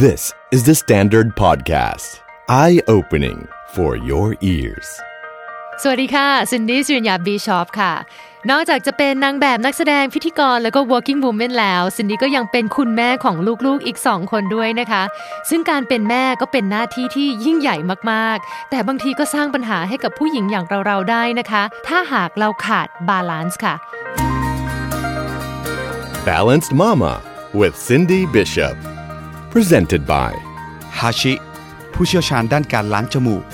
This is the Standard Podcast. Eye opening for your ears. สวัสดีค่ะซินดี้สิรินยาบิชอพค่ะ นอกจากจะเป็นนางแบบนักแสดงพิธีกรแล้วก็ working woman แล้วซินดี้ก็ยังเป็นคุณแม่ของลูกๆอีกสองคนด้วยนะคะ ซึ่งการเป็นแม่ก็เป็นหน้าที่ที่ยิ่งใหญ่มากๆ แต่บางทีก็สร้างปัญหาให้กับผู้หญิงอย่างเราๆได้นะคะ ถ้าหากเราขาด balance ค่ะ Balanced Mama with Cindy Bishop. Presented by ฮาชิผู้เชี่ยวชาญด้านการล้างจมูก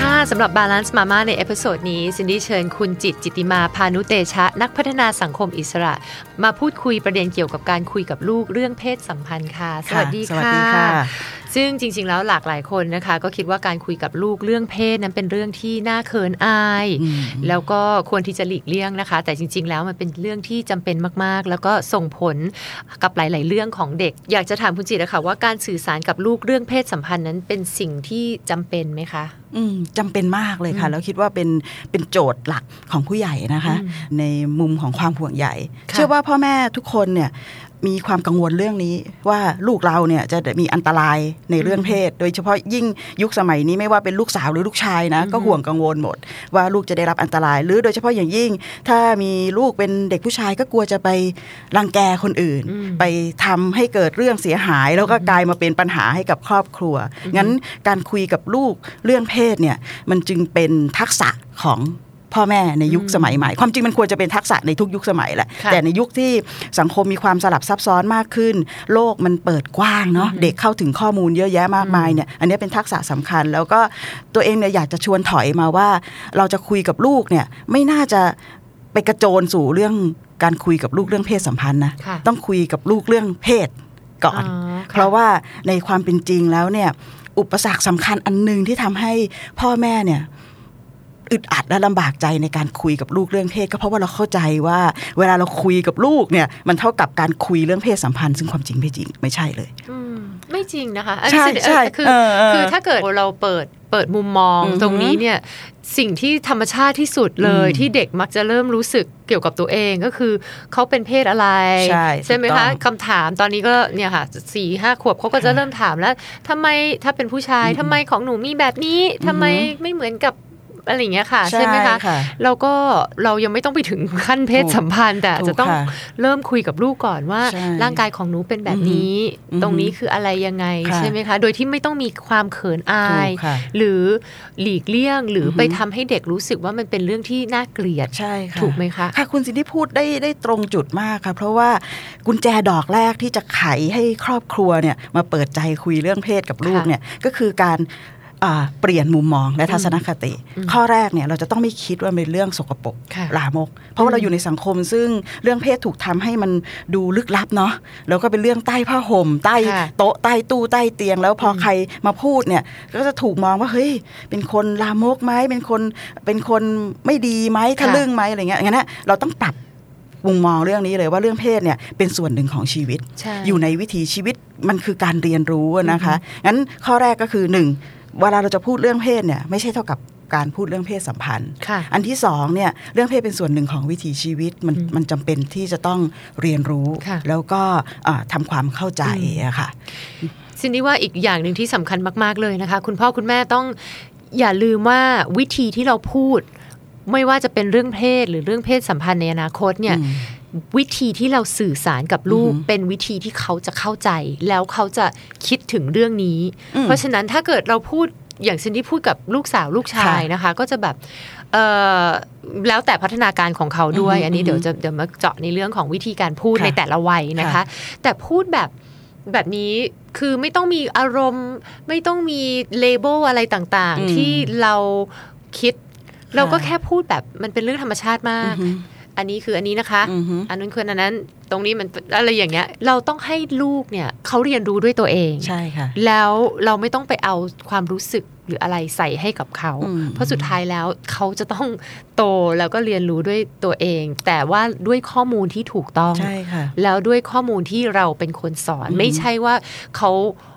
ค่ะสำหรับ Balance Mama ใน episode นี้ซินดี้เชิญคุณจิตจิตติมา ภาณุเตชะ นักพัฒนาสังคมอิสระ มาพูดคุยประเด็นเกี่ยวกับการคุยกับลูกเรื่องเพศสัมพันธ์ค่ะ สวัสดีสวัสดีค่ะ ซึ่งจริง ๆ แล้วหลากหลายคนนะคะ ก็คิดว่าการคุยกับลูกเรื่องเพศนั้นเป็นเรื่องที่น่าเขินอาย แล้วก็ควรที่จะหลีกเลี่ยงนะคะ แต่จริง ๆ แล้วมันเป็นเรื่องที่จำเป็นมากๆ แล้วก็ส่งผลกับหลาย ๆ เรื่องของเด็ก อยากจะถามคุณจิตนะคะว่าการสื่อสารกับลูกเรื่องเพศสัมพันธ์นั้นเป็นสิ่งที่จำเป็นไหมคะอืมจำเป็นมากเลยค่ะ แล้วคิดว่าเป็นเป็นโจทย์หลักของผู้ใหญ่นะคะ ในมุมของความห่วงใยค่ะเชื่อว่าพ่อแม่ทุกคนเนี่ย มีความกังวลเรื่องนี้ ว่าลูกเราเนี่ยจะมีอันตรายในเรื่องเพศ โดยเฉพาะยิ่งยุคสมัยนี้ไม่ว่าเป็นลูกสาวหรือลูกชายนะก็ห่วงกังวลหมด ว่าลูกจะได้รับอันตราย หรือโดยเฉพาะอย่างยิ่ง ถ้ามีลูกเป็นเด็กผู้ชายก็กลัวจะไปรังแกคนอื่น ไปทำให้เกิดเรื่องเสียหาย แล้วก็กลายมาเป็นปัญหาให้กับครอบครัว งั้นการคุยกับลูกเรื่องเพศเนี่ยมันจึงเป็นทักษะของ พ่อแม่ในยุคสมัยใหม่ ความจริงมันควรจะเป็นทักษะในทุกยุคสมัยแหละค่ะแต่ในยุคที่สังคมมีความสลับซับซ้อนมากขึ้น โลกมันเปิดกว้างเนาะเด็กเข้าถึงข้อมูลเยอะแยะมากมายเนี่ยอันนี้เป็นทักษะสำคัญ แล้วก็ตัวเองเนี่ยอยากจะชวนถอยมาว่า เราจะคุยกับลูกเนี่ยไม่น่าจะไปกระโจนสู่เรื่องการคุยกับลูกเรื่องเพศสัมพันธ์นะค่ะต้องคุยกับลูกเรื่องเพศก่อนอ๋อค่ะเพราะว่าในความเป็นจริงแล้วเนี่ยอุปสรรคสำคัญอันหนึ่งที่ทำให้พ่อแม่เนี่ย อึดอัดและลำบากใจในการคุยกับลูกเรื่องเพศ ก็เพราะว่าเราเข้าใจว่า เวลาเราคุยกับลูกเนี่ย มันเท่ากับการคุยเรื่องเพศสัมพันธ์ซึ่งความจริงไม่จริงไม่ใช่เลยอืมไม่จริงนะคะอันใช่นี้ใช่เออคือเออเออคือถ้าเกิดเราเปิดเปิดมุมมองอือฮึตรงนี้เนี่ยสิ่งที่ธรรมชาติที่สุดเลยอืมที่เด็กมักจะเริ่มรู้สึกเกี่ยวกับตัวเองก็คือเขาเป็นเพศอะไร ใช่ไหมถูกต้คะองคำถามตอนนี้ก็เนี่ยค่ะสี่ห้าขวบเขาก็จะเริ่มถามแล้วทำไมถ้าเป็นผู้ชายทำไมของหนูมีแบบนี้ทำไมไม่เหมือนกับ อะไรอย่างเงี้ยค่ะใช่ใช่ไหมคะค่ะแล้วก็เรายังไม่ต้องไปถึงขั้นเพศถูกสัมพันธ์แต่อาจจะต้องถูกค่ะเริ่มคุยกับลูกก่อนว่าใช่ร่างกายของหนูเป็นแบบนี้อือฮึตรงนี้คืออะไรยังไงค่ะใช่ไหมคะ โดยที่ไม่ต้องมีความเขินอายถูกค่ะหรือหลีกเลี่ยงหรือออฮึไปทำให้เด็กรู้สึกว่ามันเป็นเรื่องที่น่าเกลียดใช่ค่ะถูกไหมคะค่ะคุณสินที่พูดได้ได้ตรงจุดมากค่ะเพราะว่ากุญแจดอกแรกที่จะไขให้ครอบครัวเนี่ยมาเปิดใจคุยเรื่องเพศกับลูกค่ะเนี่ยก็คือการอ่า เปลี่ยนมุมมองและทัศนคติ ข้อแรกเนี่ยเราจะต้องไม่คิดว่าเป็นเรื่องสกปรกค่ะลามก เพราะว่าเราอยู่ในสังคมซึ่งเรื่องเพศถูกทำให้มันดูลึกลับเนาะแล้วก็เป็นเรื่องใต้ผ้าห่มใต้ค่ะโต๊ะใต้ตู้ใต้เตียง แล้วพอใครมาพูดเนี่ยก็จะถูกมองว่าเฮ้ยเป็นคนลามกไหมเป็นคนเป็นคนไม่ดีไหมทะลึ่งไหมอะไรเงี้ยงั้นนะเราต้องปรับมุมมองเรื่องนี้เลยว่าเรื่องเพศเนี่ยเป็นส่วนหนึ่งของชีวิตใช่อยู่ในวิถีชีวิตมันคือการเรียนรู้นะคะงั้นข้อแรกก็คือหนึ่ง เวลาเราจะพูดเรื่องเพศเนี่ยไม่ใช่เท่ากับการพูดเรื่องเพศสัมพันธ์ค่ะอันที่สองเนี่ยเรื่องเพศเป็นส่วนหนึ่งของวิถีชีวิตมันมันจำเป็นที่จะต้องเรียนรู้ค่ะแล้วก็อ่าทำความเข้าใจอะค่ะซินดี้ว่าอีกอย่างหนึ่งที่สำคัญมาก ๆ เลยนะคะ คุณพ่อคุณแม่ต้องอย่าลืมว่าวิธีที่เราพูด ไม่ว่าจะเป็นเรื่องเพศหรือเรื่องเพศสัมพันธ์ในอนาคตเนี่ย วิธีที่เราสื่อสารกับลูก เป็นวิธีที่เขาจะเข้าใจ แล้วเขาจะคิดถึงเรื่องนี้ เพราะฉะนั้นถ้าเกิดเราพูดอย่างซินดี้พูดกับลูกสาวลูกชายค่ะนะคะ ก็จะแบบเอ่อแล้วแต่พัฒนาการของเขาด้วยอือฮึอันนี้เดี๋ยวจะเดี๋ยวมาเจาะในเรื่องของวิธีการพูดค่ะในแต่ละวัยนะคะค่ะแต่พูดแบบแบบนี้คือไม่ต้องมีอารมณ์ ไม่ต้องมีเลเบลอะไรต่างอืมๆที่เราคิด เราก็ค่ะแค่พูดแบบมันเป็นเรื่องธรรมชาติมาก อือฮึอันนี้คืออันนี้นะคะอือฮึอันนั้นคืออันนั้น ตรงนี้มันอะไรอย่างเงี้ย เราต้องให้ลูกเนี่ยเขาเรียนรู้ด้วยตัวเอง ใช่ค่ะ แล้วเราไม่ต้องไปเอาความรู้สึกหรืออะไรใส่ให้กับเขาอืมเพราะสุดท้ายแล้วเขาจะต้องโตแล้วก็เรียนรู้ด้วยตัวเอง แต่ว่าด้วยข้อมูลที่ถูกต้อง ใช่ค่ะ แล้วด้วยข้อมูลที่เราเป็นคนสอนอืมไม่ใช่ว่าเขา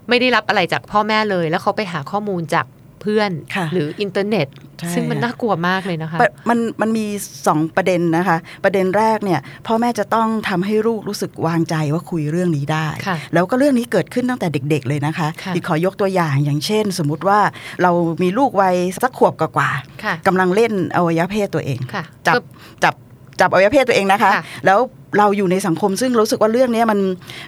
ไม่ได้รับอะไรจากพ่อแม่เลย แล้วเขาไปหาข้อมูลจาก เพื่อนค่ะหรืออินเทอร์เน็ตใช่ซึ่งมันค่ะน่ากลัวมากเลยนะคะปะมันมันมีสองประเด็นนะคะ ประเด็นแรกเนี่ยพ่อแม่จะต้องทำให้ลูกรู้สึกวางใจว่าคุยเรื่องนี้ได้ค่ะแล้วก็เรื่องนี้เกิดขึ้นตั้งแต่เด็ก ๆ เลยนะคะค่ะที่ขอยกตัวอย่างอย่างเช่น สมมุติว่าเรามีลูกวัยสักขวบกว่าๆค่ะกำลังเล่นอวัยวะเพศตัวเองค่ะจับก็จับ จับอวัยวะเพศตัวเองนะคะค่ะแล้วเราอยู่ในสังคมซึ่งรู้สึกว่าเรื่องเนี้ยมัน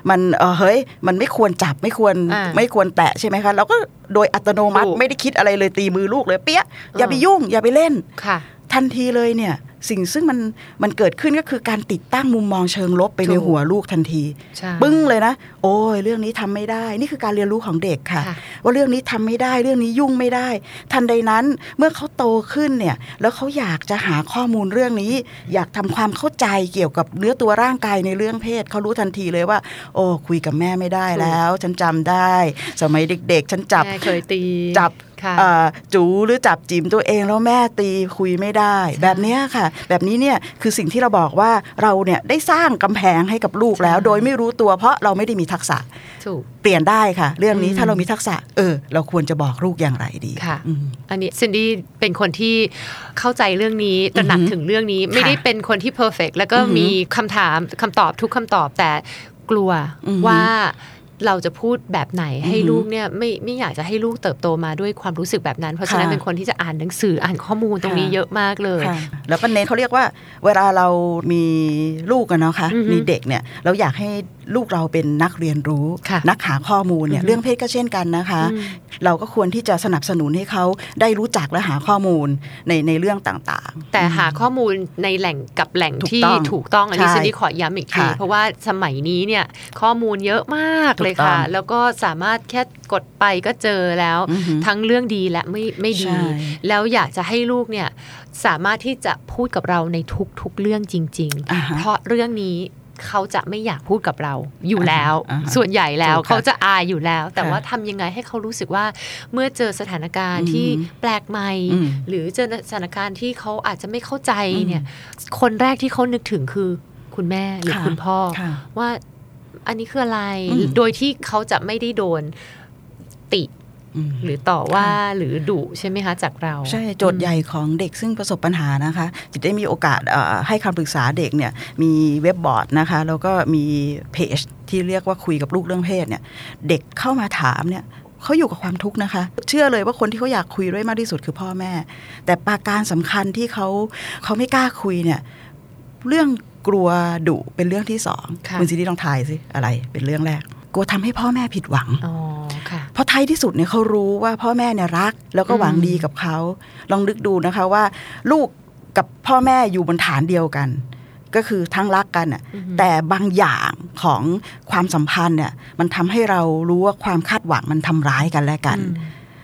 มันเออเฮ้ยมันไม่ควรจับไม่ควรอ่าไม่ควรแตะใช่ไหมคะเราก็โดยอัตโนมัติถูกไม่ได้คิดอะไรเลยตีมือลูกเลยเปี้ยอย่าไปอ่ายุ่งอย่าไปเล่นค่ะ ทันทีเลยเนี่ยสิ่งซึ่งมันมันเกิดขึ้นก็คือการติดตั้งมุมมองเชิงลบไปในถูกหัวลูกทันทีใช่ปึ้งเลยนะ โอ้ยเรื่องนี้ทำไม่ได้ นี่คือการเรียนรู้ของเด็กค่ะค่ะว่าเรื่องนี้ทำไม่ได้เรื่องนี้ยุ่งไม่ได้ ทันใดนั้นเมื่อเขาโตขึ้นเนี่ยแล้วเขาอยากจะหาข้อมูลเรื่องนี้ อยากทำความเข้าใจเกี่ยวกับเนื้อตัวร่างกายในเรื่องเพศเขารู้ทันทีเลยว่า โอ้คุยกับแม่ไม่ได้แล้ว ฉันจำได้ สมัยเด็ก ๆ ฉันจับแม่เคยตีจับค่ะเอ่อ จูหรือจับจิ๋มตัวเองแล้วแม่ตีคุยไม่ได้ แบบเนี้ยค่ะ แบบนี้เนี่ยคือสิ่งที่เราบอกว่าเราเนี่ยได้สร้างกำแพงให้กับลูกแล้วใช่โดยไม่รู้ตัวเพราะเราไม่ได้มีทักษะถูกเปลี่ยนได้ค่ะ เรื่องนี้อืมถ้าเรามีทักษะ เออ เราควรจะบอกลูกอย่างไรดีค่ะอืมอันนี้ซินดี้เป็นคนที่เข้าใจเรื่องนี้ตระหนักอือหือถึงเรื่องนี้ ไม่ได้เป็นคนที่เพอร์เฟกแล้วก็อือหือมีคำถามคำตอบทุกคำตอบแต่กลัวอือหือว่า เราจะพูดแบบไหนให้อือหือลูกเนี่ยไม่ไม่อยากจะให้ลูกเติบโตมาด้วยความรู้สึกแบบนั้น เพราะฉะนั้นค่ะเป็นคนที่จะอ่านหนังสืออ่านข้อมูลตรงนี้ค่ะเยอะมากเลยค่ะ แล้วก็เน้นเขาเรียกว่า เวลาเรามีลูกกันเนาะคะอือฮึมีเด็กเนี่ยเราอยากให้ลูกเราเป็นนักเรียนรู้ค่ะนักหาข้อมูลเนี่ยอือฮึเรื่องเพศก็เช่นกันนะคะอืมเราก็ควรที่จะสนับสนุนให้เขาได้รู้จักและหาข้อมูลในในเรื่องต่างๆ แต่หาข้อมูลในแหล่งกับแหล่งถูกที่ต้องถูกต้องอันนี้ใช่ซินดี้ขอย้ำอีกทีค่ะเพราะว่าสมัยนี้เนี่ยข้อมูลเยอะมากเลยค่ะถูกต้องแล้วก็สามารถแค่กดไปก็เจอแล้วอือหือทั้งเรื่องดีและไม่ไม่ดีใช่แล้วอยากจะให้ลูกเนี่ยสามารถที่จะพูดกับเราในทุกๆเรื่องจริงอ่าๆฮะเพราะเรื่องนี้เขาจะไม่อยากพูดกับเราอยู่แล้วอ่าฮะส่วนใหญ่แล้วถูกค่ะเขาจะอายอยู่แล้ว แต่ค่ะว่าทำยังไงให้เขารู้สึกว่าเมื่อเจอสถานการณ์อืมที่แปลกใหม่อืมหรือเจอสถานการณ์ที่เขาอาจจะไม่เข้าใจอืมเนี่ย คนแรกที่เขานึกถึงคือคุณแม่หรือค่ะคุณพ่อค่ะว่าอันนี้คืออะไรอืมโดยที่เขาจะไม่ได้โดน ติอืมหรือต่อว่าหรือดุใช่ไหมคะจากเรา ใช่โจทย์ใหญ่ของเด็กซึ่งประสบปัญหานะคะจิตได้มีโอกาสเอ่อให้คำปรึกษาเด็กเนี่ยมีเว็บบอร์ดนะคะแล้วก็มีเพจที่เรียกว่าคุยกับลูกเรื่องเพศเนี่ยเด็กเข้ามาถามเนี่ยเขาอยู่กับความทุกข์นะคะ เชื่อเลยว่าคนที่เขาอยากคุยด้วยมากที่สุดคือพ่อแม่ แต่ปาการสำคัญที่เขาเขาไม่กล้าคุยเนี่ยเรื่องกลัวดุเป็นเรื่องที่สองค่ะคุณซีดีลองทายสิอะไรเป็นเรื่องแรก กลัวทำให้พ่อแม่ผิดหวังอ๋อค่ะ เพราะท้ายที่สุดเนี่ยเขารู้ว่าพ่อแม่เนี่ยรัก แล้วก็หวังอืมดีกับเขา ลองนึกดูนะคะว่า ลูกกับพ่อแม่อยู่บนฐานเดียวกัน ก็คือทั้งรักกันน่ะอือหือแต่บางอย่างของความสัมพันธ์เนี่ยมันทำให้เรารู้ว่าความคาดหวังมันทำร้ายกันและกันอืม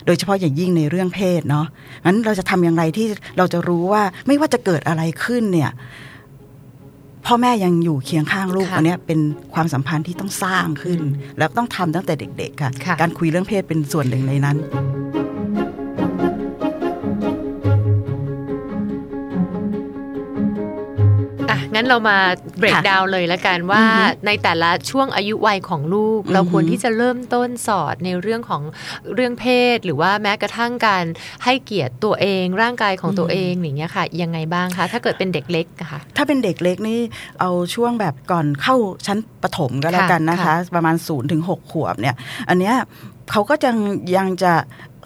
โดยเฉพาะอย่างยิ่งในเรื่องเพศเนาะงั้นเราจะทำอย่างไรที่เราจะรู้ว่าไม่ว่าจะเกิดอะไรขึ้นเนี่ย พ่อแม่ยังอยู่เคียงข้างลูกค่ะอันเนี้ยเป็นความสัมพันธ์ที่ต้องสร้างขึ้นอืมแล้วต้องทำตั้งแต่เด็กๆค่ะค่ะ การคุยเรื่องเพศเป็นส่วนหนึ่งในนั้น งั้นเรามาเบรกค่ะดาวเลยละกันว่าอือฮึในแต่ละช่วงอายุวัยของลูกอือฮึเราควรที่จะเริ่มต้นสอนในเรื่องของเรื่องเพศ หรือว่าแม้กระทั่งการให้เกียรติตัวเองร่างกายของตัวเองอย่างเงี้ยค่ะ ยังไงบ้างคะถ้าเกิดเป็นเด็กเล็กอะค่ะ ถ้าเป็นเด็กเล็กนี่เอาช่วงแบบก่อนเข้าชั้นประถมก็แล้วกันนะคะค่ะประมาณ0ูนถึงหขวบเนี่ย อันเนี้ยเขาก็ยังยังจะ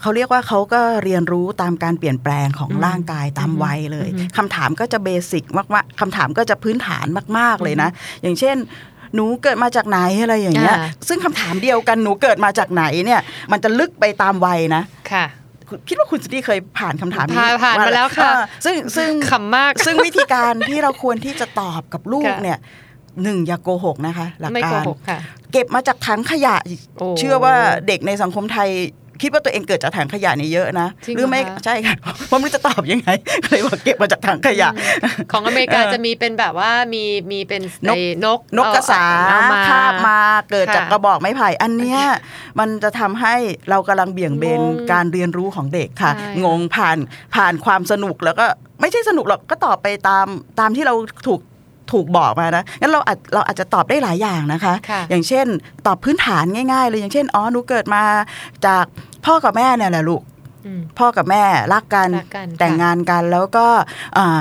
เขาเรียกว่าเขาก็เรียนรู้ตามการเปลี่ยนแปลงของอืมร่างกายตามอืมวัยเลยอืมคำถามก็จะเบสิกมากๆคำถามก็จะพื้นฐานมาก ๆเลยนะ อย่างเช่นหนูเกิดมาจากไหนอะไรอย่างเงี้ยอ่าซึ่งคำถามเดียวกันหนูเกิดมาจากไหนเนี่ย มันจะลึกไปตามวัยนะค่ะคิดว่าคุณสตี้เคยผ่านคำถามนี้ผ่านผ่านมาแล้วค่ะเออซึ่งซึ่งขำมากซึ่งวิธีการที่เราควรที่จะตอบกับลูกค่ะเนี่ยหนึ่งอย่าโกหกนะคะ หลักไม่โกการหกค่ะเก็บมาจากถังขยะโอ้เชื่อว่าเด็กในสังคมไทย คิดว่าตัวเองเกิดจากถังขยะเนี่ยเยอะนะจริงหรือไม่เหรอคะใช่ค่ะเพราะไม่รู้จะตอบยังไงเลยว่าเก็บมาจากถังขยะ ของอเมริกาเออจะมีเป็นแบบว่ามีมีเป็นนกไอ้นกนกกระสาเอามาคาบมาเกิดจากค่ะกระบอกไม้ไผ่อันเนี้ยมันจะทำให้เรากำลังเบี่ยงเบนงงการเรียนรู้ของเด็กค่ะใช่งงผ่านผ่านความสนุกแล้วก็ไม่ใช่สนุกหรอกก็ตอบไปตามตามที่เราถูก ถูกบอกมานะงั้นเราอาจเราอาจจะตอบได้หลายอย่างนะคะค่ะอย่างเช่น ตอบพื้นฐานง่ายๆเลยอย่างเช่นอ๋อหนูเกิดมาจากพ่อกับแม่เนี่ยแหละลูกอืมพ่อกับแม่รักกันรักกันแต่งค่ะงานกันแล้วก็อ่า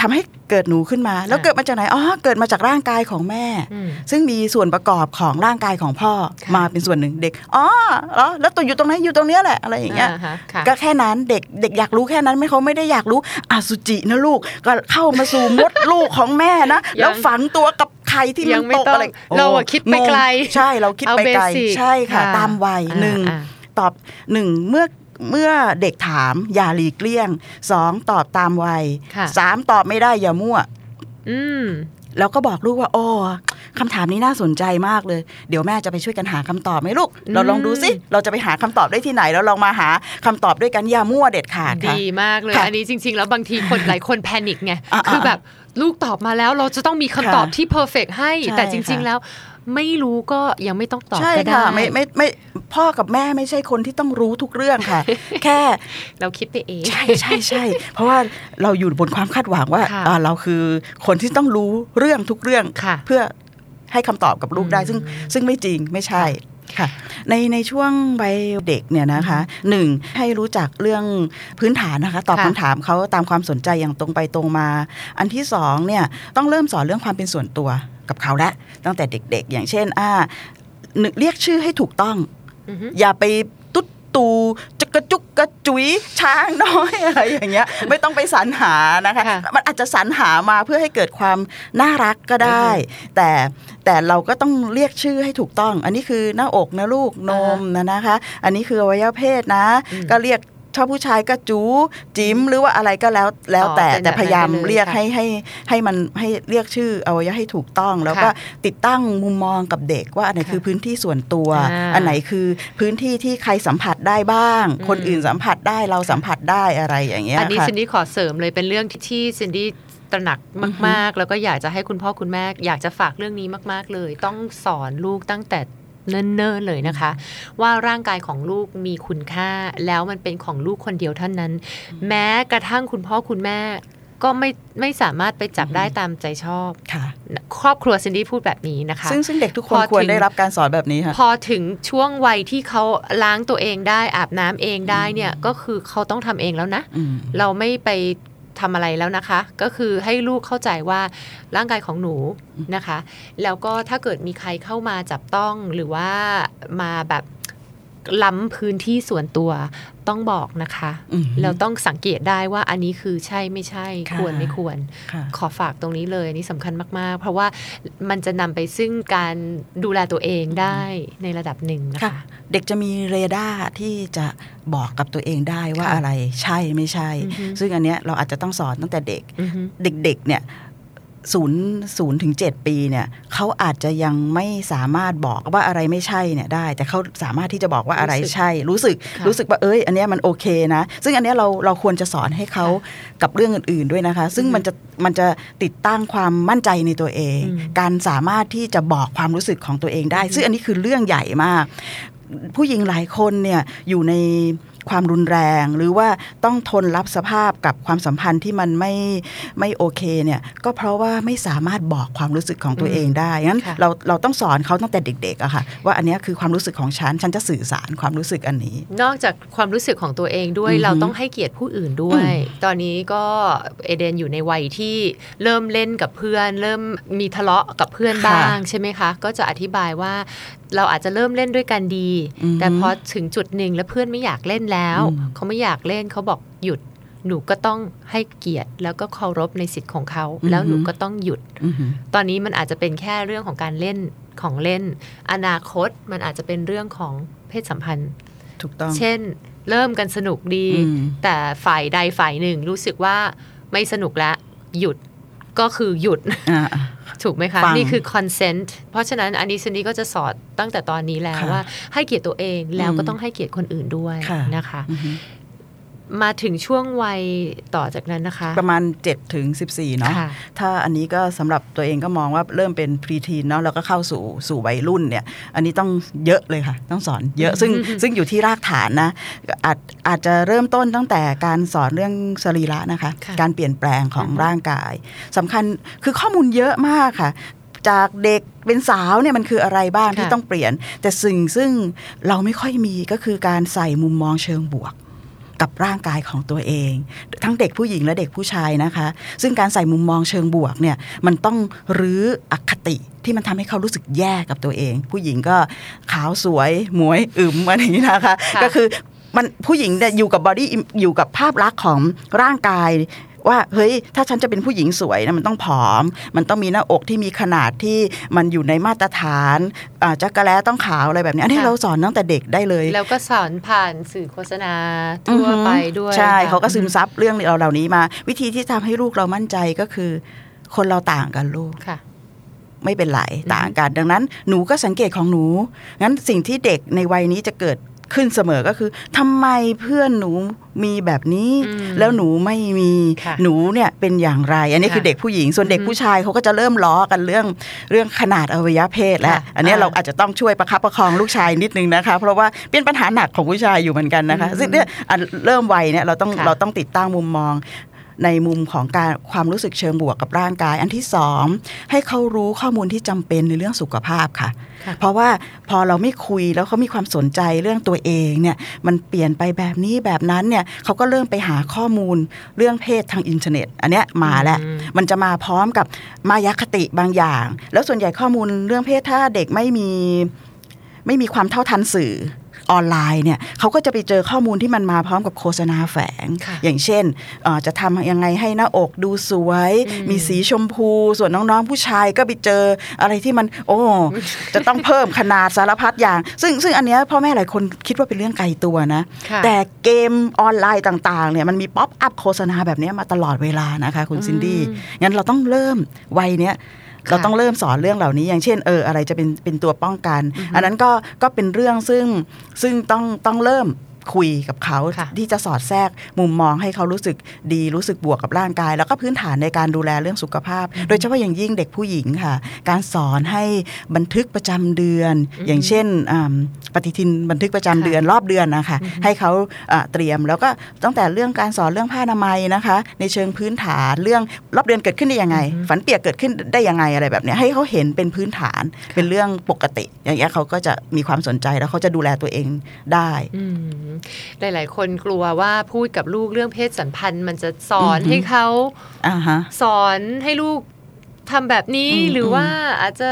ทำให้ เกิดหนูขึ้นมา แล้วค่ะเกิดมาจากไหนอ๋อเกิดมาจากร่างกายของแม่อืมซึ่งมีส่วนประกอบของร่างกายของพ่อค่ะมาเป็นส่วนหนึ่งเด็กอ๋อเหรอแล้วตัวอยู่ตรงไหนอยู่ตรงเนี้ยแหละอะไรอย่างเงี้ยอ่าฮะค่ะก็แค่นั้นเด็กเด็กอยากรู้แค่นั้นไม่เขาไม่ได้อยากรู้อสุจินะลูกก็เข้ามาสู่มดลูกของแม่นะยังแล้วฝังตัวกับไข่ที่ยัมันงไม่ตกต้องอะไรเราอะคิดไปไกลงงใช่เราคิดเอาไปไกล basic ใช่ค่ะค่ะ ตามวัยอ่าหนึ่งอ่าตอบหนึ่งเมื่อ เมื่อเด็กถามอย่าหลีกเลี่ยงสองตอบตามวัยค่ะสามตอบไม่ได้อย่ามั่วอืมแล้วก็บอกลูกว่า โอ้คำถามนี้น่าสนใจมากเลย เดี๋ยวแม่จะไปช่วยกันหาคำตอบไหมลูก เราลองดูสิเราจะไปหาคำตอบได้ที่ไหน แล้วลองมาหาคำตอบด้วยกันอย่ามั่วเด็ดขาดค่ะดีมากเลยค่ะอันนี้จริง ๆ แล้วบางทีคนหลายคนแพนิคไงอ่าๆคือแบบลูกตอบมาแล้วเราจะต้องมีคำตอบค่ะที่เพอร์เฟกให้ใช่แต่จริงค่ะๆแล้ว ไม่รู้ก็ยังไม่ต้องตอบใช่ก็ได้ค่ะไม่ไม่ไม่พ่อกับแม่ไม่ใช่คนที่ต้องรู้ทุกเรื่องค่ะ แค่เราคิดไปเองใช่ใช่ใช่เพราะว่าเราอยู่บนความคาดหวังว่าค่ะอ่าเราคือคนที่ต้องรู้เรื่องทุกเรื่องค่ะเพื่อให้คำตอบกับลูกได้ซึ่งซึ่งไม่จริงไม่ใช่ค่ะในในช่วงวัยเด็กเนี่ยนะคะหนึ่งให้รู้จักเรื่องพื้นฐานนะคะตอบค่ะคำถามเขาตามความสนใจอย่างตรงไปตรงมา อันที่สองเนี่ยต้องเริ่มสอนเรื่องความเป็นส่วนตัว กับเขาแล้วตั้งแต่เด็ก ๆ อย่างเช่นอ่าหนึ่งเรียกชื่อให้ถูกต้องอือฮึอย่าไปตุ๊ดตูจะกระจุกกระจุยช้างน้อยอะไรอย่างเงี้ย ไม่ต้องไปสรรหานะคะค่ะมันอาจจะสรรหามาเพื่อให้เกิดความน่ารักก็ได้ แต่แต่เราก็ต้องเรียกชื่อให้ถูกต้อง อันนี้คือหน้าอกนะลูกนมนะนะคะ อันนี้คืออวัยวะเพศนะอืมก็เรียก ชอบผู้ชายก็จูจิ๋มหรือว่าอะไรก็แล้วแล้วอ๋อแต่เป็นแต่แบบนั้นพยายามไปเลยเรียกค่ะให้ให้ให้มันให้เรียกชื่ออวัยวะให้ถูกต้อง แล้วก็ค่ะติดตั้งมุมมองกับเด็กว่าอันไหนค่ะคือพื้นที่ส่วนตัวอ่าอันไหนคือพื้นที่ที่ใครสัมผัสได้บ้างอืมคนอื่นสัมผัสได้เราสัมผัสได้อะไรอย่างเงี้ยอันนี้ค่ะซินดี้ขอเสริมเลยเป็นเรื่องที่ที่ซินดี้ตระหนักมาก ๆ แล้วก็อยากจะให้คุณพ่อคุณแม่อยากจะฝากเรื่องนี้มาก ๆ เลย ต้องสอนลูกตั้งแต่ เนิ่นๆเลยนะคะ ว่าร่างกายของลูกมีคุณค่า แล้วมันเป็นของลูกคนเดียวเท่านั้น แม้กระทั่งคุณพ่อคุณแม่ก็ไม่ไม่สามารถไปจับได้ตามใจชอบค่ะ ครอบครัวซินดี้พูดแบบนี้นะคะ ซึ่งซึ่งเด็กทุกคพนอควรถึงได้รับการสอนแบบนี้ค่ะพอถึงช่วงวัยที่เขาล้างตัวเองได้อาบน้ำเองได้เนี่ยก็คือเขาต้องทำเองแล้วนะอืมเราไม่ไป ทำอะไรแล้วนะคะ ก็คือให้ลูกเข้าใจว่าร่างกายของหนูนะคะ แล้วก็ถ้าเกิดมีใครเข้ามาจับต้องหรือว่ามาแบบ ล้ำพื้นที่ส่วนตัวต้องบอกนะคะอืมเราต้องสังเกตได้ว่าอันนี้คือใช่ไม่ใช่ค่ะควรไม่ควรค่ะขอฝากตรงนี้เลยอันนี่สำคัญมาก ๆ เพราะว่ามันจะนำไปซึ่งการดูแลตัวเองได้ในระดับหนึ่งนะค่ะคะเด็กจะมีเรดาร์ที่จะบอกกับตัวเองได้ว่าค่ะอะไรใช่ไม่ใช่อือฮึซึ่งอันเนี้ยเราอาจจะต้องสอนตั้งแต่เด็กอือฮึเด็กๆเนี่ย ศูนย์ศูนย์ถึงเจ็ดปีเนี่ยเขาอาจจะยังไม่สามารถบอกว่าอะไรไม่ใช่เนี่ยได้ แต่เขาสามารถที่จะบอกว่าอะไรรู้สึกใช่ รู้สึกค่ะรู้สึกว่าเอ้ย อันเนี้ยมันโอเคนะ ซึ่งอันเนี้ยเราเราควรจะสอนให้เขากับเรื่องอื่น ๆด้วยนะคะ ซึ่งอือฮึมันจะมันจะติดตั้งความมั่นใจในตัวเองอืมการสามารถที่จะบอกความรู้สึกของตัวเองได้ ซึ่งอันนี้คือเรื่องใหญ่มาก ผู้หญิงหลายคนเนี่ยอยู่ใน ความรุนแรง หรือว่าต้องทนรับสภาพกับความสัมพันธ์ที่มันไม่ไม่โอเคเนี่ยก็เพราะว่าไม่สามารถบอกความรู้สึกของตัวเองได้งั้นค่ะเราเราต้องสอนเขาตั้งแต่เด็กๆอะค่ะว่าอันเนี้ยคือความรู้สึกของฉันฉันจะสื่อสารความรู้สึกอันนี้ นอกจากความรู้สึกของตัวเองด้วยอือฮึเราต้องให้เกียรติผู้อื่นด้วย ตอนนี้ก็เอเดนอยู่ในวัยที่เริ่มเล่นกับเพื่อน เริ่มมีทะเลาะกับเพื่อนบ้างใช่ไหมคะ ก็จะอธิบายว่าเราอาจจะเริ่มเล่นด้วยกันดีอือฮึแต่พอถึงจุดหนึ่งแล้วเพื่อนไม่อยากเล่นแล้วอืมเขาไม่อยากเล่นเขาบอกหยุด หนูก็ต้องให้เกียรติ แล้วก็เคารพในสิทธิ์ของเขา แล้วหนูก็ต้องหยุดอือหือตอนนี้มันอาจจะเป็นแค่เรื่องของการเล่นของเล่น อนาคตมันอาจจะเป็นเรื่องของเพศสัมพันธ์ ถูกต้อง เช่น เริ่มกันสนุกดีอืมแต่ฝ่ายใดฝ่ายหนึ่งรู้สึกว่าไม่สนุกแล้วหยุด ก็คือหยุดอ่าถูกไหมคะฟังนี่คือ consent เพราะฉะนั้นอันนี้ซินดี้ก็จะสอนตั้งแต่ตอนนี้แล้วค่ะว่า ให้เกียรติตัวเองแล้วก็อืมต้องให้เกียรติคนอื่นด้วยค่ะนะคะอือหือ มาถึงช่วงวัยต่อจากนั้นนะคะ ประมาณ7ถึง14 เนาะค่ะถ้าอันนี้ก็สำหรับตัวเองก็มองว่าเริ่มเป็นพรีทีนเนาะแล้วก็เข้าสู่สู่วัยรุ่นเนี่ย อันนี้ต้องเยอะเลยค่ะ ต้องสอนเยอะซึ่งซึ่งอยู่ที่รากฐานนะ อาจอาจจะเริ่มต้นตั้งแต่การสอนเรื่องสรีระนะคะค่ะการเปลี่ยนแปลงของอือฮึร่างกายสำคัญคือข้อมูลเยอะมากค่ะจากเด็กเป็นสาวเนี่ยมันคืออะไรบ้างค่ะที่ต้องเปลี่ยน แต่สิ่งซึ่งเราไม่ค่อยมีก็คือการใส่มุมมองเชิงบวก กับร่างกายของตัวเอง ทั้งเด็กผู้หญิงและเด็กผู้ชายนะคะ ซึ่งการใส่มุมมองเชิงบวกเนี่ยมันต้องรื้ออคติที่มันทำให้เขารู้สึกแย่กับตัวเอง ผู้หญิงก็ขาวสวยหมวยอึมอะไรอย่างนี้นะคะค่ะก็คือมันผู้หญิงเนี่ยอยู่กับบอดี้อยู่กับภาพลักษณ์ของร่างกาย ว่าเฮ้ยถ้าฉันจะเป็นผู้หญิงสวยนะมันต้องผอม มันต้องมีหน้าอกที่มีขนาดที่มันอยู่ในมาตรฐานอ่าจักระแล้ต้องขาวอะไรแบบนี้อันนี้ค่ะเราสอนตั้งแต่เด็กได้เลย แล้วก็สอนผ่านสื่อโฆษณาทั่วไปด้วยใช่ค่ะเขาก็ซึมซับเรื่องเราเหล่านี้มา วิธีที่ทำให้ลูกเรามั่นใจก็คือ คนเราต่างกันลูกค่ะไม่เป็นไรต่างกันดังนั้นหนูก็สังเกตของหนู งั้นสิ่งที่เด็กในวัยนี้จะเกิด ขึ้นเสมอก็คือทำไมเพื่อนหนูมีแบบนี้อืมแล้วหนูไม่มีค่ะหนูเนี่ยเป็นอย่างไร อันนี้ค่ะคือเด็กผู้หญิงส่วนเด็กอือฮึผู้ชายเขาก็จะเริ่มล้อกันเรื่องเรื่องขนาดอวัยวะเพศแล้วค่ะอันเนี้ยอ่าเราอาจจะต้องช่วยประคับประคองลูกชายนิดนึงนะคะ เพราะว่าเป็นปัญหาหนักของผู้ชายอยู่เหมือนกันนะคะอืมซึ่งเนี่ยอันเริ่มวัยเนี่ยเราต้องค่ะเราต้องติดตั้งมุมมอง ในมุมของการความรู้สึกเชิงบวกกับร่างกาย อันที่สองให้เขารู้ข้อมูลที่จำเป็นในเรื่องสุขภาพค่ะค่ะ เพราะว่าพอเราไม่คุยแล้วเขามีความสนใจเรื่องตัวเองเนี่ยมันเปลี่ยนไปแบบนี้แบบนั้นเนี่ยเขาก็เริ่มไปหาข้อมูลเรื่องเพศทางอินเทอร์เน็ต อันเนี้ยมาแล้วอืมมันจะมาพร้อมกับมายาคติบางอย่าง แล้วส่วนใหญ่ข้อมูลเรื่องเพศถ้าเด็กไม่มีไม่มีความเท่าทันสื่อ ออนไลน์เนี่ยเขาก็จะไปเจอข้อมูลที่มันมาพร้อมกับโฆษณาแฝงค่ะอย่างเช่นเอ่อจะทำยังไงให้หน้าอกดูสวยอืมมีสีชมพู ส่วนน้องๆผู้ชายก็ไปเจออะไรที่มัน โอ้จะต้องเพิ่มขนาดสารพัดอย่าง ซึ่งซึ่งอันเนี้ยพ่อแม่หลายคนคิดว่าเป็นเรื่องไกลตัวนะค่ะแต่เกมออนไลน์ต่างๆเนี่ยมันมี pop-up โฆษณาแบบเนี้ยมาตลอดเวลานะคะคุณซินดี้อืมงั้นเราต้องเริ่มวัยเนี้ยค่ะ เราต้องเริ่มสอนเรื่องเหล่านี้ อย่างเช่นเอออะไรจะเป็นเป็นตัวป้องกัน อันนั้นก็ก็เป็นเรื่องซึ่งซึ่งต้องต้องเริ่ม คุยกับเขาค่ะที่จะสอดแทรกมุมมองให้เขารู้สึกดีรู้สึกบวกกับร่างกาย แล้วก็พื้นฐานในการดูแลเรื่องสุขภาพ โดยเฉพาะอย่างยิ่งเด็กผู้หญิงค่ะ การสอนให้บันทึกประจำเดือน อย่างเช่นอ่าปฏิทินบันทึกประจำเดือนรอบเดือนนะคะให้เขาอ่าเตรียมแล้วก็ตั้งแต่เรื่องการสอนเรื่องผ้าอนามัยนะคะ ในเชิงพื้นฐานเรื่องรอบเดือนเกิดขึ้นได้ยังไง ฝันเปียกเกิดขึ้นได้ยังไงอะไรแบบเนี้ยให้เขาเห็นเป็นพื้นฐานเป็นเรื่องปกติ อย่างเงี้ยเขาก็จะมีความสนใจแล้วเขาจะดูแลตัวเองได้อืมหลาย ๆ คนกลัวว่าพูดกับลูกเรื่องเพศสัมพันธ์ มันจะสอนอือฮึให้เขาอ่าฮะสอนให้ลูก ทำแบบนี้อืมหรือว่าอาจจะ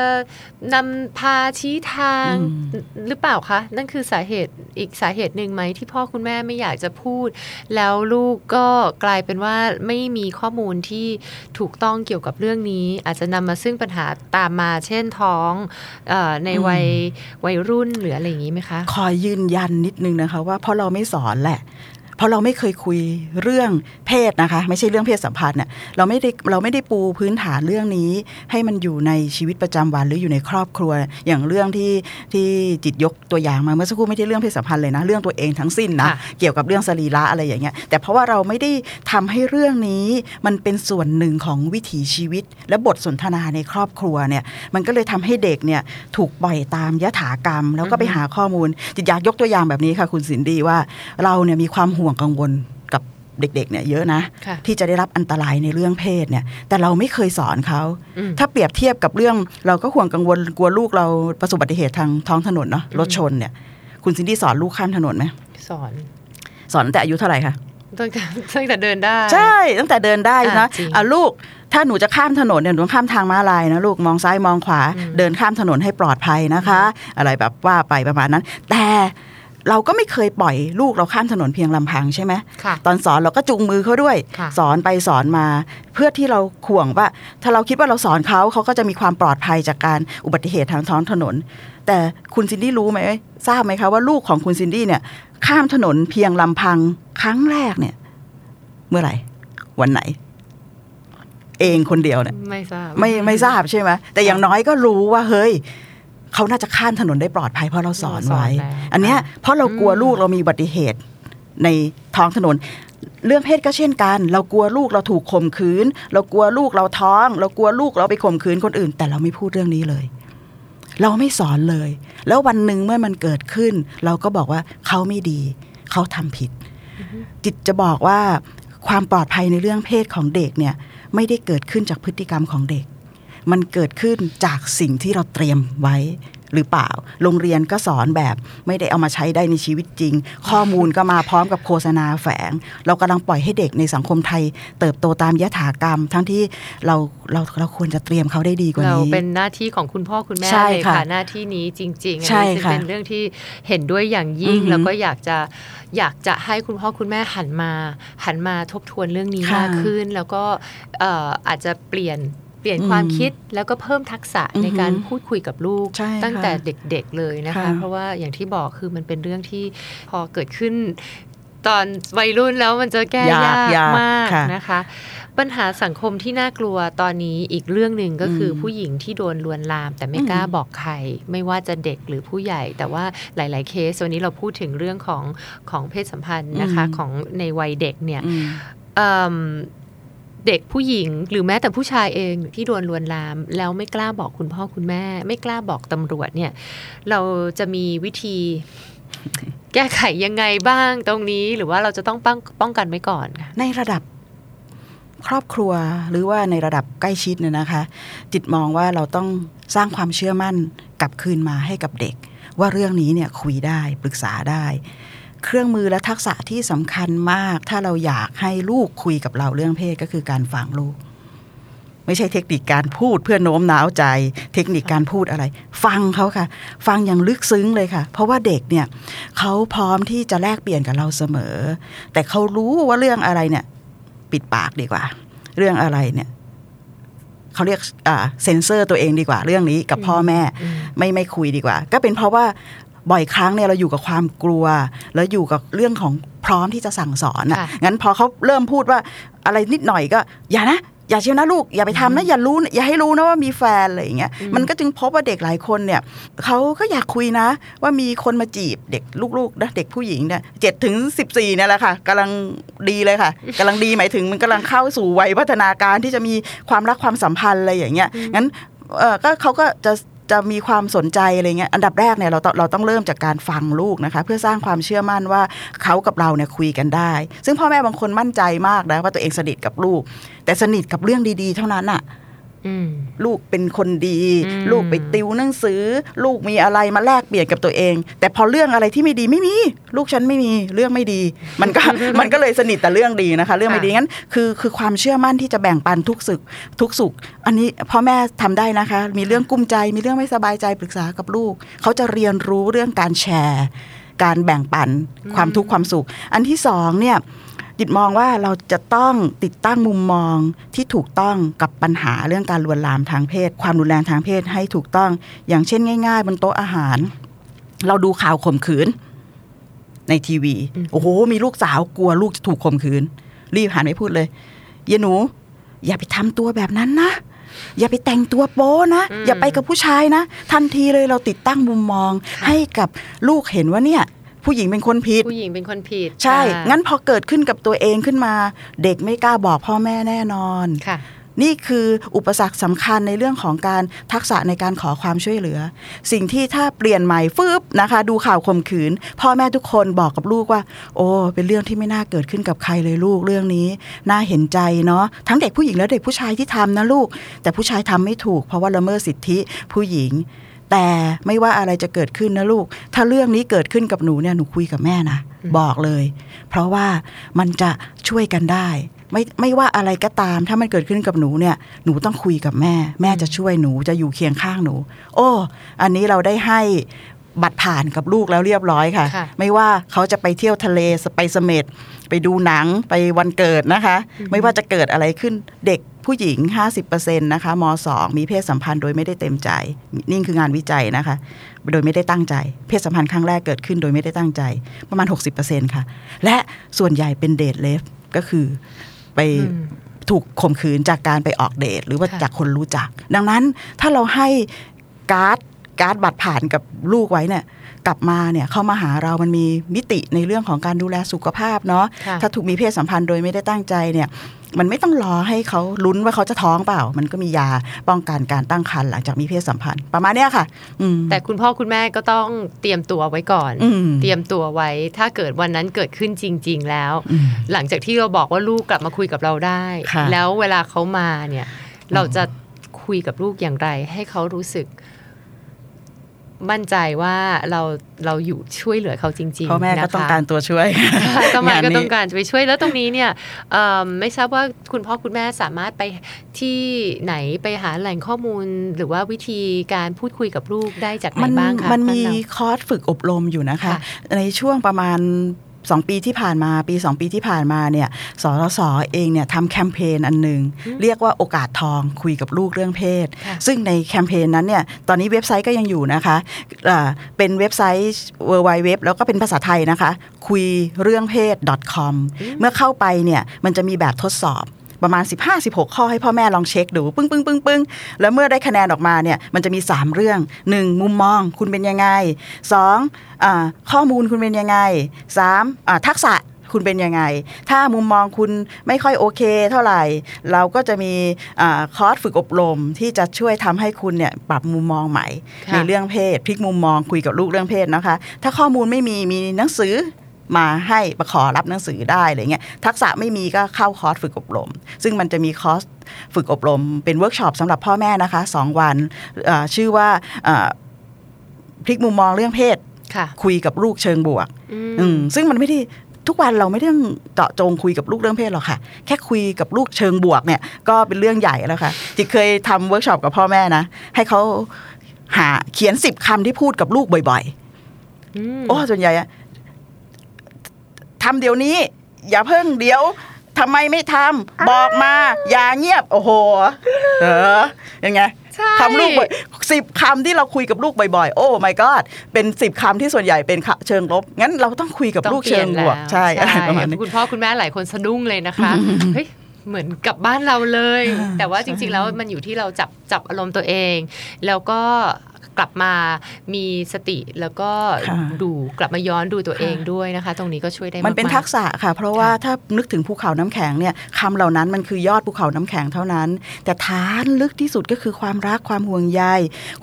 นำพาชี้ทางอืมหรือเปล่าคะ นั่นคือสาเหตุอีกสาเหตุหนึ่งไหมที่พ่อคุณแม่ไม่อยากจะพูด แล้วลูกก็กลายเป็นว่าไม่มีข้อมูลที่ถูกต้องเกี่ยวกับเรื่องนี้ อาจจะนำมาซึ่งปัญหาตามมาเช่นท้องเออในวัยวัยรุ่นหรืออะไรอย่างนี้ไหมคะ ขอยืนยันนิดนึงนะคะว่าเพราะเราไม่สอนแหละ เพราะเราไม่เคยคุยเรื่องเพศนะคะ ไม่ใช่เรื่องเพศสัมพันธ์เนี่ยเราไม่ได้เราไม่ได้ปูพื้นฐานเรื่องนี้ ให้มันอยู่ในชีวิตประจำวันหรืออยู่ในครอบครัว อย่างเรื่องที่ที่จิตยกตัวอย่างมาเมื่อสักครู่ไม่ใช่เรื่องเพศสัมพันธ์เลยนะ เรื่องตัวเองทั้งสิ้นนะค่ะเกี่ยวกับเรื่องสรีระอะไรอย่างเงี้ยแต่เพราะว่าเราไม่ได้ทำให้เรื่องนี้มันเป็นส่วนหนึ่งของวิถีชีวิต และบทสนทนาในครอบครัวเนี่ยมันก็เลยทำให้เด็กเนี่ยถูกปล่อยตามยถากรรม แล้วก็ไปหาข้อมูลจิตอยากยกตัวอย่างแบบนี้ค่ะคุณสินดีว่าเราเนี่ยมีความห่วงกังวลกับเด็กๆเนี่ยเยอะนะค่ะที่จะได้รับอันตรายในเรื่องเพศเนี่ย แต่เราไม่เคยสอนเขาอืมถ้าเปรียบเทียบกับเรื่องเราก็ห่วงกังวลกลัวลูกเราประสบอุบัติเหตุทางท้องถนนเนาะรถชนเนี่ย คุณซินดี้สอนลูกข้ามถนนไหมสอน สอนตั้งแต่อายุเท่าไหร่คะตั้งแต่ตั้งแต่เดินได้ ใช่ตั้งแต่เดินได้นะอะจริงอะลูกถ้าหนูจะข้ามถนนเนี่ยหนูต้องข้ามทางม้าลายนะลูกมองซ้ายมองขวาอืมเดินข้ามถนนให้ปลอดภัยนะคะ อะไรแบบว่าไปประมาณนั้น แต่ เราก็ไม่เคยปล่อยลูกเราข้ามถนนเพียงลำพังใช่ไหมค่ะตอนสอนเราก็จูงมือเขาด้วยค่ะสอนไปสอนมา เพื่อที่เราข่วงว่า ถ้าเราคิดว่าเราสอนเขาเขาก็จะมีความปลอดภัยจากการอุบัติเหตุทางท้องถนน แต่คุณซินดี้รู้ไหมทราบไหมคะว่าลูกของคุณซินดี้เนี่ย ข้ามถนนเพียงลำพังครั้งแรกเนี่ย เมื่อไหร่ วันไหนเองคนเดียวเนี่ยไม่ทราบไม่ไม่ทราบใช่ไหมแต่อย่างน้อยก็รู้ว่าเฮ้ย เขาน่าจะข้ามถนนได้ปลอดภัยเพราะเราสอนไว้เราสอนแล้วอันเนี้ยเพราะเรากลัวอืมลูกเรามีอุบัติเหตุในท้องถนน เรื่องเพศก็เช่นกัน เรากลัวลูกเราถูกข่มขืน เรากลัวลูกเราท้อง เรากลัวลูกเราไปข่มขืนคนอื่น แต่เราไม่พูดเรื่องนี้เลย เราไม่สอนเลย แล้ววันหนึ่งเมื่อมันเกิดขึ้น เราก็บอกว่าเขาไม่ดี เขาทำผิด จิตจะบอกว่าความปลอดภัยในเรื่องเพศของเด็กเนี่ยไม่ได้เกิดขึ้นจากพฤติกรรมของเด็ก มันเกิดขึ้นจากสิ่งที่เราเตรียมไว้หรือเปล่า โรงเรียนก็สอนแบบไม่ได้เอามาใช้ได้ในชีวิตจริง ข้อมูลก็มาพร้อมกับโฆษณาแฝง เรากำลังปล่อยให้เด็กในสังคมไทย เติบโตตามยถากรรม ทั้งที่เราเราเราควรจะเตรียมเขาได้ดีกว่าเรานี้เป็นหน้าที่ของคุณพ่อคุณแม่ใช่เลยค่ะค่ะหน้าที่นี้จริงๆอันใช่นี้ซึ่งค่ะเป็นเรื่องที่เห็นด้วยอย่างยิ่งอือหือแล้วก็อยากจะอยากจะให้คุณพ่อคุณแม่หันมา หันมาทบทวนเรื่องนี้ค่ะมากขึ้น แล้วก็เอ่ออาจจะเปลี่ยน เปลี่ยนอืมความคิดแล้วก็เพิ่มทักษะอือหือในการพูดคุยกับลูกใช่ค่ะตั้งแต่เด็กๆเลยนะคะค่ะเพราะว่าอย่างที่บอกคือมันเป็นเรื่องที่พอเกิดขึ้นตอนวัยรุ่นแล้วมันจะแก้ยากยากยากมากค่ะนะคะ ปัญหาสังคมที่น่ากลัวตอนนี้อีกเรื่องหนึ่งก็คืออมผู้หญิงที่โดนลวนลาม แต่ไม่อืมกล้าบอกใคร ไม่ว่าจะเด็กหรือผู้ใหญ่ แต่ว่าหลาย ๆ เคสวันนี้เราพูดถึงเรื่องของของเพศสัมพันธ์นะคะอืมของในวัยเด็กเนี่ยอืม เด็กผู้หญิง หรือแม้แต่ผู้ชายเองที่โดนลวนลาม แล้วไม่กล้าบอกคุณพ่อคุณแม่ ไม่กล้าบอกตำรวจเนี่ย เราจะมีวิธีแก้ไขยังไงบ้างตรงนี้หรือว่าเราจะต้องป้องป้องกันไว้ก่อนค่ะในระดับครอบครัวหรือว่าในระดับใกล้ชิดเนี่ยนะคะ จิตมองว่าเราต้องสร้างความเชื่อมั่นกลับคืนมาให้กับเด็ก ว่าเรื่องนี้เนี่ยคุยได้ปรึกษาได้ เครื่องมือและทักษะที่สำคัญมาก ถ้าเราอยากให้ลูกคุยกับเราเรื่องเพศก็คือการฟังลูก ไม่ใช่เทคนิคการพูดเพื่อโน้มน้าวใจ เทคนิคการพูดอะไร ฟังเขาค่ะ ฟังอย่างลึกซึ้งเลยค่ะ เพราะว่าเด็กเนี่ยเขาพร้อมที่จะแลกเปลี่ยนกับเราเสมอ แต่เขารู้ว่าเรื่องอะไรเนี่ย ปิดปากดีกว่า เรื่องอะไรเนี่ยเขาเรียกอ่าเซนเซอร์ตัวเองดีกว่าเรื่องนี้กับพ่อแม่อืมไม่ไม่คุยดีกว่า ก็เป็นเพราะว่า บ่อยครั้งเนี่ยเราอยู่กับความกลัว แล้วอยู่กับเรื่องของพร้อมที่จะสั่งสอนอะค่ะงั้นพอเขาเริ่มพูดว่าอะไรนิดหน่อยก็ อย่านะอย่าเชียวนะลูกอย่าไปทำนะอย่ารู้นะอย่าให้รู้นะว่ามีแฟนอะไรอย่างเงี้ยอืมมันก็จึงพบว่าเด็กหลายคนเนี่ยเขาก็อยากคุยนะ ว่ามีคนมาจีบเด็กลูกๆนะเด็กผู้หญิงเนี่ยเจ็ดถึงสิบสี่เนี่ยแหละค่ะกำลังดีเลยค่ะกำลังดีหมายถึงมันกำลังเข้าสู่วัยพัฒนาการที่จะมีความรักความสัมพันธ์อะไรอย่างเงี้ยงั้นเออก็เขาก็จะ จะมีความสนใจอะไรเงี้ยอันดับแรกเนี่ยเราต้องเราต้องเริ่มจากการฟังลูกนะคะ เพื่อสร้างความเชื่อมั่นว่าเขากับเราเนี่ยคุยกันได้ ซึ่งพ่อแม่บางคนมั่นใจมากนะว่าตัวเองสนิทกับลูก แต่สนิทกับเรื่องดีๆ เท่านั้นอะ่ะ ลูกเป็นคนดีอืมลูกไปติวหนังสือ ลูกมีอะไรมาแลกเปลี่ยนกับตัวเอง แต่พอเรื่องอะไรที่ไม่ดีไม่มี ลูกฉันไม่มีเรื่องไม่ดี มันก็มันก็เลยสนิทแต่เรื่องดีนะคะ เรื่องไม่ดีงั้นคือคือความเชื่อมั่นที่จะแบ่งปันทุกสุขทุกสุข อันนี้พ่อแม่ทำได้นะคะ มีเรื่องกุ้มใจมีเรื่องไม่สบายใจปรึกษากับลูก เขาจะเรียนรู้เรื่องการแชร์ การแบ่งปันความทุกข์ความสุข อันที่สองเนี่ย จิตมองว่าเราจะต้องติดตั้งมุมมองที่ถูกต้องกับปัญหาเรื่องการลวนลามทางเพศ ความรุนแรงทางเพศให้ถูกต้อง อย่างเช่นง่าย ๆ บนโต๊ะอาหาร เราดูข่าวข่มขืน ในทีวีอืมโอ้โห มีลูกสาวกลัวลูกจะถูกข่มขืน รีบหันไปพูดเลยเยหนู อย่าไปทำตัวแบบนั้นนะอย่าไปแต่งตัวโป๊นะ อย่าไปกับผู้ชายนะ ทันทีเลยเราติดตั้งมุมมองให้กับลูกเห็นว่าเนี่ย ผู้หญิงเป็นคนผิด ผู้หญิงเป็นคนผิด ใช่ค่ะงั้นพอเกิดขึ้นกับตัวเองขึ้นมา เด็กไม่กล้าบอกพ่อแม่แน่นอนค่ะนี่คืออุปสรรคสำคัญในเรื่องของการทักษะในการขอความช่วยเหลือ สิ่งที่ถ้าเปลี่ยนใหม่ฟืบนะคะ ดูข่าวข่มขืน พ่อแม่ทุกคนบอกกับลูกว่า โอ้เป็นเรื่องที่ไม่น่าเกิดขึ้นกับใครเลยลูกเรื่องนี้ น่าเห็นใจเนาะทั้งเด็กผู้หญิงและเด็กผู้ชายที่ทำนะลูก แต่ผู้ชายทำไม่ถูกเพราะว่าละเมิดสิทธิผู้หญิง แต่ไม่ว่าอะไรจะเกิดขึ้นนะลูก ถ้าเรื่องนี้เกิดขึ้นกับหนูเนี่ยหนูคุยกับแม่นะบอกเลย เพราะว่ามันจะช่วยกันได้ ไม่ไม่ว่าอะไรก็ตามถ้ามันเกิดขึ้นกับหนูเนี่ยหนูต้องคุยกับแม่ แม่จะช่วยหนูจะอยู่เคียงข้างหนู โอ้ อันนี้เราได้ให้ บัตรผ่านกับลูกแล้วเรียบร้อยค่ะค่ะ ไม่ว่าเขาจะไปเที่ยวทะเลไปเสม็ดไปดูหนังไปวันเกิดนะคะ ไม่ว่าจะเกิดอะไรขึ้นเด็กผู้หญิง 50%นะคะม2มีเพศสัมพันธ์โดยไม่ได้เต็มใจ นี่คืองานวิจัยนะคะ โดยไม่ได้ตั้งใจ เพศสัมพันธ์ครั้งแรกเกิดขึ้นโดยไม่ได้ตั้งใจ ประมาณ 60%ค่ะ และส่วนใหญ่เป็นเดทเลฟก็คือไปอืมถูกข่มขืนจากการไปออกเดทหรือว่าค่ะจากคนรู้จัก ดังนั้นถ้าเราให้การ์ด การ์ดบัตรผ่านกับลูกไว้เนี่ยกลับมาเนี่ยเข้ามาหาเรามันมีมิติในเรื่องของการดูแลสุขภาพเนาะค่ะถ้าถูกมีเพศสัมพันธ์โดยไม่ได้ตั้งใจเนี่ยมันไม่ต้องรอให้เขาลุ้นว่าเขาจะท้องเปล่า มันก็มียาป้องกันการตั้งครรภ์หลังจากมีเพศสัมพันธ์ประมาณเนี้ยค่ะอืมแต่คุณพ่อคุณแม่ก็ต้องเตรียมตัวไว้ก่อนอืมเตรียมตัวไว้ ถ้าเกิดวันนั้นเกิดขึ้นจริง ๆ แล้วอืมหลังจากที่เราบอกว่าลูกกลับมาคุยกับเราได้ค่ะแล้วเวลาเขามาเนี่ย เราจะคุยกับลูกอย่างไร ให้เขารู้สึก มั่นใจว่าเราเราอยู่ช่วยเหลือเขาจริงๆพ่อแม่ก็นะคะต้องการตัวช่วยก็มาก็นี้ต้องการจะไปช่วยแล้วตรงนี้เนี่ยเอิ่มไม่ทราบว่าคุณพ่อคุณแม่สามารถไปที่ไหนไปหาแหล่งข้อมูล หรือว่าวิธีการพูดคุยกับลูกได้จากไหนมันบ้างคะมันมีบ้านเราคอร์สฝึกอบรมอยู่นะคะค่ะในช่วงประมาณ 2 ปีที่ผ่านมาปี 2 ปีที่ผ่านมาเนี่ยสสสเองเนี่ยทำแคมเปญอันหนึ่งเรียกว่าโอกาสทองคุยกับลูกเรื่องเพศค่ะซึ่งในแคมเปญนั้นเนี่ยตอนนี้เว็บไซต์ก็ยังอยู่นะคะอ่าเป็นเว็บไซต์ w w w แล้วก็เป็นภาษาไทยนะคะ คุยเรื่องเพศ .com เมื่อเข้าไปเนี่ยมันจะมีแบบทดสอบ ประมาณ 15-16 ข้อให้พ่อแม่ลองเช็คดูปึ้งปึ้งปึ้งปึ้งแล้วเมื่อได้คะแนนออกมาเนี่ยมันจะมี 3 เรื่อง 1. มุมมองคุณเป็นยังไง 2. อ่าข้อมูลคุณเป็นยังไง 3. อ่าทักษะคุณเป็นยังไง ถ้ามุมมองคุณไม่ค่อยโอเคเท่าไหร่ เราก็จะมีอาคอร์สฝึกอบรมที่จะช่วยทำให้คุณเนี่ยปรับมุมมองใหม่ค่ะในเรื่องเพศพลิกมุมมองคุยกับลูกเรื่องเพศนะคะ ถ้าข้อมูลไม่มีมีหนังสือ มาให้ประขอรับหนังสือได้อะไรเงี้ยทักษะไม่มีก็เข้าคอร์สฝึกอบรม ซึ่งมันจะมีคอร์สฝึกอบรม เป็นเวิร์กช็อปสำหรับพ่อแม่นะคะสองวันเอ่อชื่อว่าเอ่อพลิกมุมมองเรื่องเพศค่ะคุยกับลูกเชิงบวกอืมอืมซึ่งมันไม่ได้ทุกวันเราไม่ได้ต้องเจาะจงคุยกับลูกเรื่องเพศหรอกค่ะ แค่คุยกับลูกเชิงบวกเนี่ย ก็เป็นเรื่องใหญ่แล้วค่ะจิตเคยทำเวิร์กช็อปกับพ่อแม่นะ ให้เขาหาเขียนสิบคำที่พูดกับลูกบ่อยอืมๆโอ้ส่วนใหญ่อะ ทำเดี๋ยวนี้ อย่าเพิ่งเดี๋ยวทำไมไม่ทำบอกมา อย่าเงียบ โอ้โหเออยังไงใช่คำลูกบ่อยสิบคำที่เราคุยกับลูกบ่อยๆ oh my god เป็นสิบคำที่ส่วนใหญ่เป็นเชิงลบ งั้นเราต้องคุยกับต้องลูกเชิงบวกปลี่ยนแล้ใช่อะไรประมาณนี้คุณพ่อคุณแม่หลายคนสะดุ้งเลยนะคะเฮ้ยเหมือนกับบ้านเราเลย แต่ว่าจริงๆแล้วมันอยู่ที่เราจับจับอารมณ์ตัวเอง แล้วก็ กลับมามีสติแล้วก็ค่ะดูกลับมาย้อนดูตัวเองด้วยนะคะ ตรงนี้ก็ช่วยได้มันเป็นากๆทักษะค่ะ เพราะว่าถ้านึกถึงภูเขาน้ำแข็งเนี่ยคำเหล่านั้นมันคือยอดภูเขาน้ำแข็งเท่านั้น แต่ฐานลึกที่สุดก็คือความรักความห่วงใย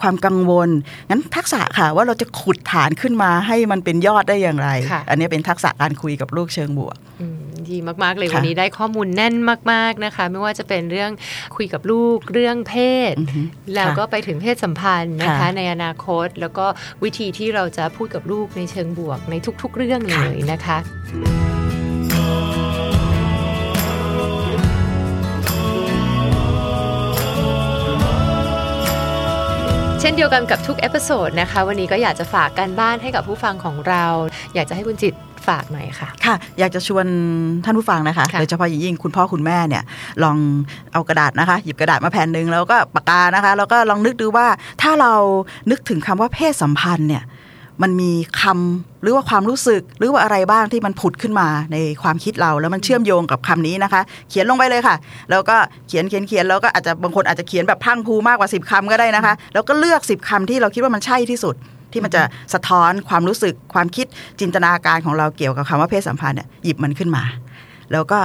ความกังวลงั้นทักษะค่ะว่าเราจะขุดฐานขึ้นมาให้มันเป็นยอดได้อย่างไรค่ะอันนี้เป็นทักษะการคุยกับลูกเชิงบวกอืม ดีมาก ๆ เลยค่ะวันนี้ได้ข้อมูลแน่นมาก ๆนะคะ ไม่ว่าจะเป็นเรื่องคุยกับลูกเรื่องเพศอือฮึแล้วก็ค่ะไปถึงเพศสัมพันธ์นะคะค่ะในอนาคตแล้วก็วิธีที่เราจะพูดกับลูกในเชิงบวกในทุก ๆ เรื่องเลยนะคะเช่นเดียวกันกับทุก episode นะคะ วันนี้ก็อยากจะฝากการบ้านให้กับผู้ฟังของเรา อยากจะให้คุณจิต ฝากหน่อยค่ะ ค่ะ อยากจะชวนท่านผู้ฟังนะคะค่ะโดยเฉพาะอย่างยิ่งคุณพ่อคุณแม่เนี่ยลองเอากระดาษนะคะ หยิบกระดาษมาแผ่นหนึ่งแล้วก็ปากกานะคะ แล้วก็ลองนึกดูว่าถ้าเรานึกถึงคำว่าเพศสัมพันธ์เนี่ยมันมีคำหรือว่าความรู้สึกหรือว่าอะไรบ้างที่มันผุดขึ้นมาในความคิดเราแล้วมันเชื่อมโยงกับคำนี้นะคะ เขียนลงไปเลยค่ะ แล้วก็เขียนเขียนเขียนแล้วก็อาจจะบางคนอาจจะเขียนแบบพรังพรูมากกว่า 10คำก็ได้นะคะ แล้วก็เลือก 10คำที่เราคิดว่ามันใช่ที่สุด ที่มันจะสะท้อนความรู้สึกความคิดจินตนาการของเราเกี่ยวกับคำว่าเพศสัมพันธ์เนี่ยหยิบมันขึ้นมา แล้วก็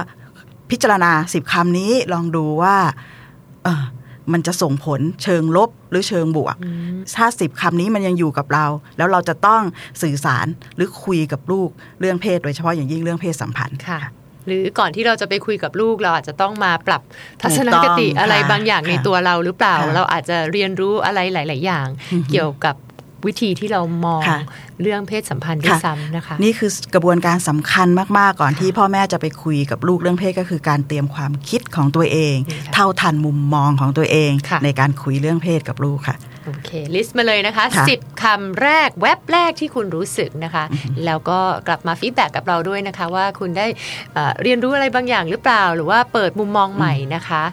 พิจารณาสิบคำนี้ลองดูว่า เออมันจะส่งผลเชิงลบหรือเชิงบวก ถ้าสิบคำนี้มันยังอยู่กับเรา แล้วเราจะต้องสื่อสารหรือคุยกับลูกเรื่องเพศ โดยเฉพาะอย่างยิ่งเรื่องเพศสัมพันธ์ค่ะ หรือก่อนที่เราจะไปคุยกับลูกเราอาจจะต้องมาปรับทัศนถูกคต้องติอะไรค่ะบางอย่างในค่ะตัวเราหรือเปล่าค่ะเราอาจจะเรียนรู้อะไรหลาย ๆ อย่าง เกี่ยวกับ วิธีที่เรามองค่ะเรื่องเพศสัมพันธ์ด้วยค่ะซ้ำนะคะ นี่คือกระบวนการสำคัญมาก ๆ ก่อนที่พ่อแม่จะไปคุยกับลูกเรื่องเพศก็คือการเตรียมความคิดของตัวเองดีค่ะเท่าทันมุมมองของตัวเองค่ะในการคุยเรื่องเพศกับลูกค่ะโอเค list มาเลยนะคะค่ะ10คำแรกแว็บแรกที่คุณรู้สึกนะคะ แล้วก็กลับมา feedback กับเราด้วยนะคะ ว่าคุณได้เอ่อเรียนรู้อะไรบางอย่างหรือเปล่า หรือว่าเปิดมุมมองใหม่นะคะ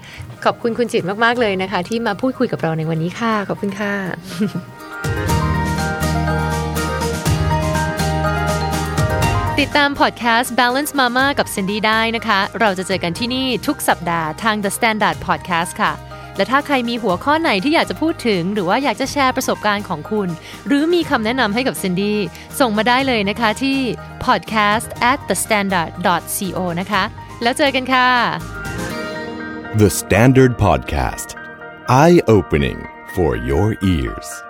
ขอบคุณคุณจิตมาก ๆ เลยนะคะ ที่มาพูดคุยกับเราในวันนี้ค่ะ ขอบคุณค่ะ ติดตามพอดแคสต์ Balance Mama กับ Cindy ได้นะคะ เราจะเจอกันที่นี่ทุกสัปดาห์ทาง The Standard Podcast ค่ะ และถ้าใครมีหัวข้อไหนที่อยากจะพูดถึง หรือว่าอยากจะแชร์ประสบการณ์ของคุณ หรือมีคำแนะนำให้กับ Cindy ส่งมาได้เลยนะคะที่ podcast at the standard co นะคะ แล้วเจอกันค่ะ The Standard Podcast. Eye opening for your ears.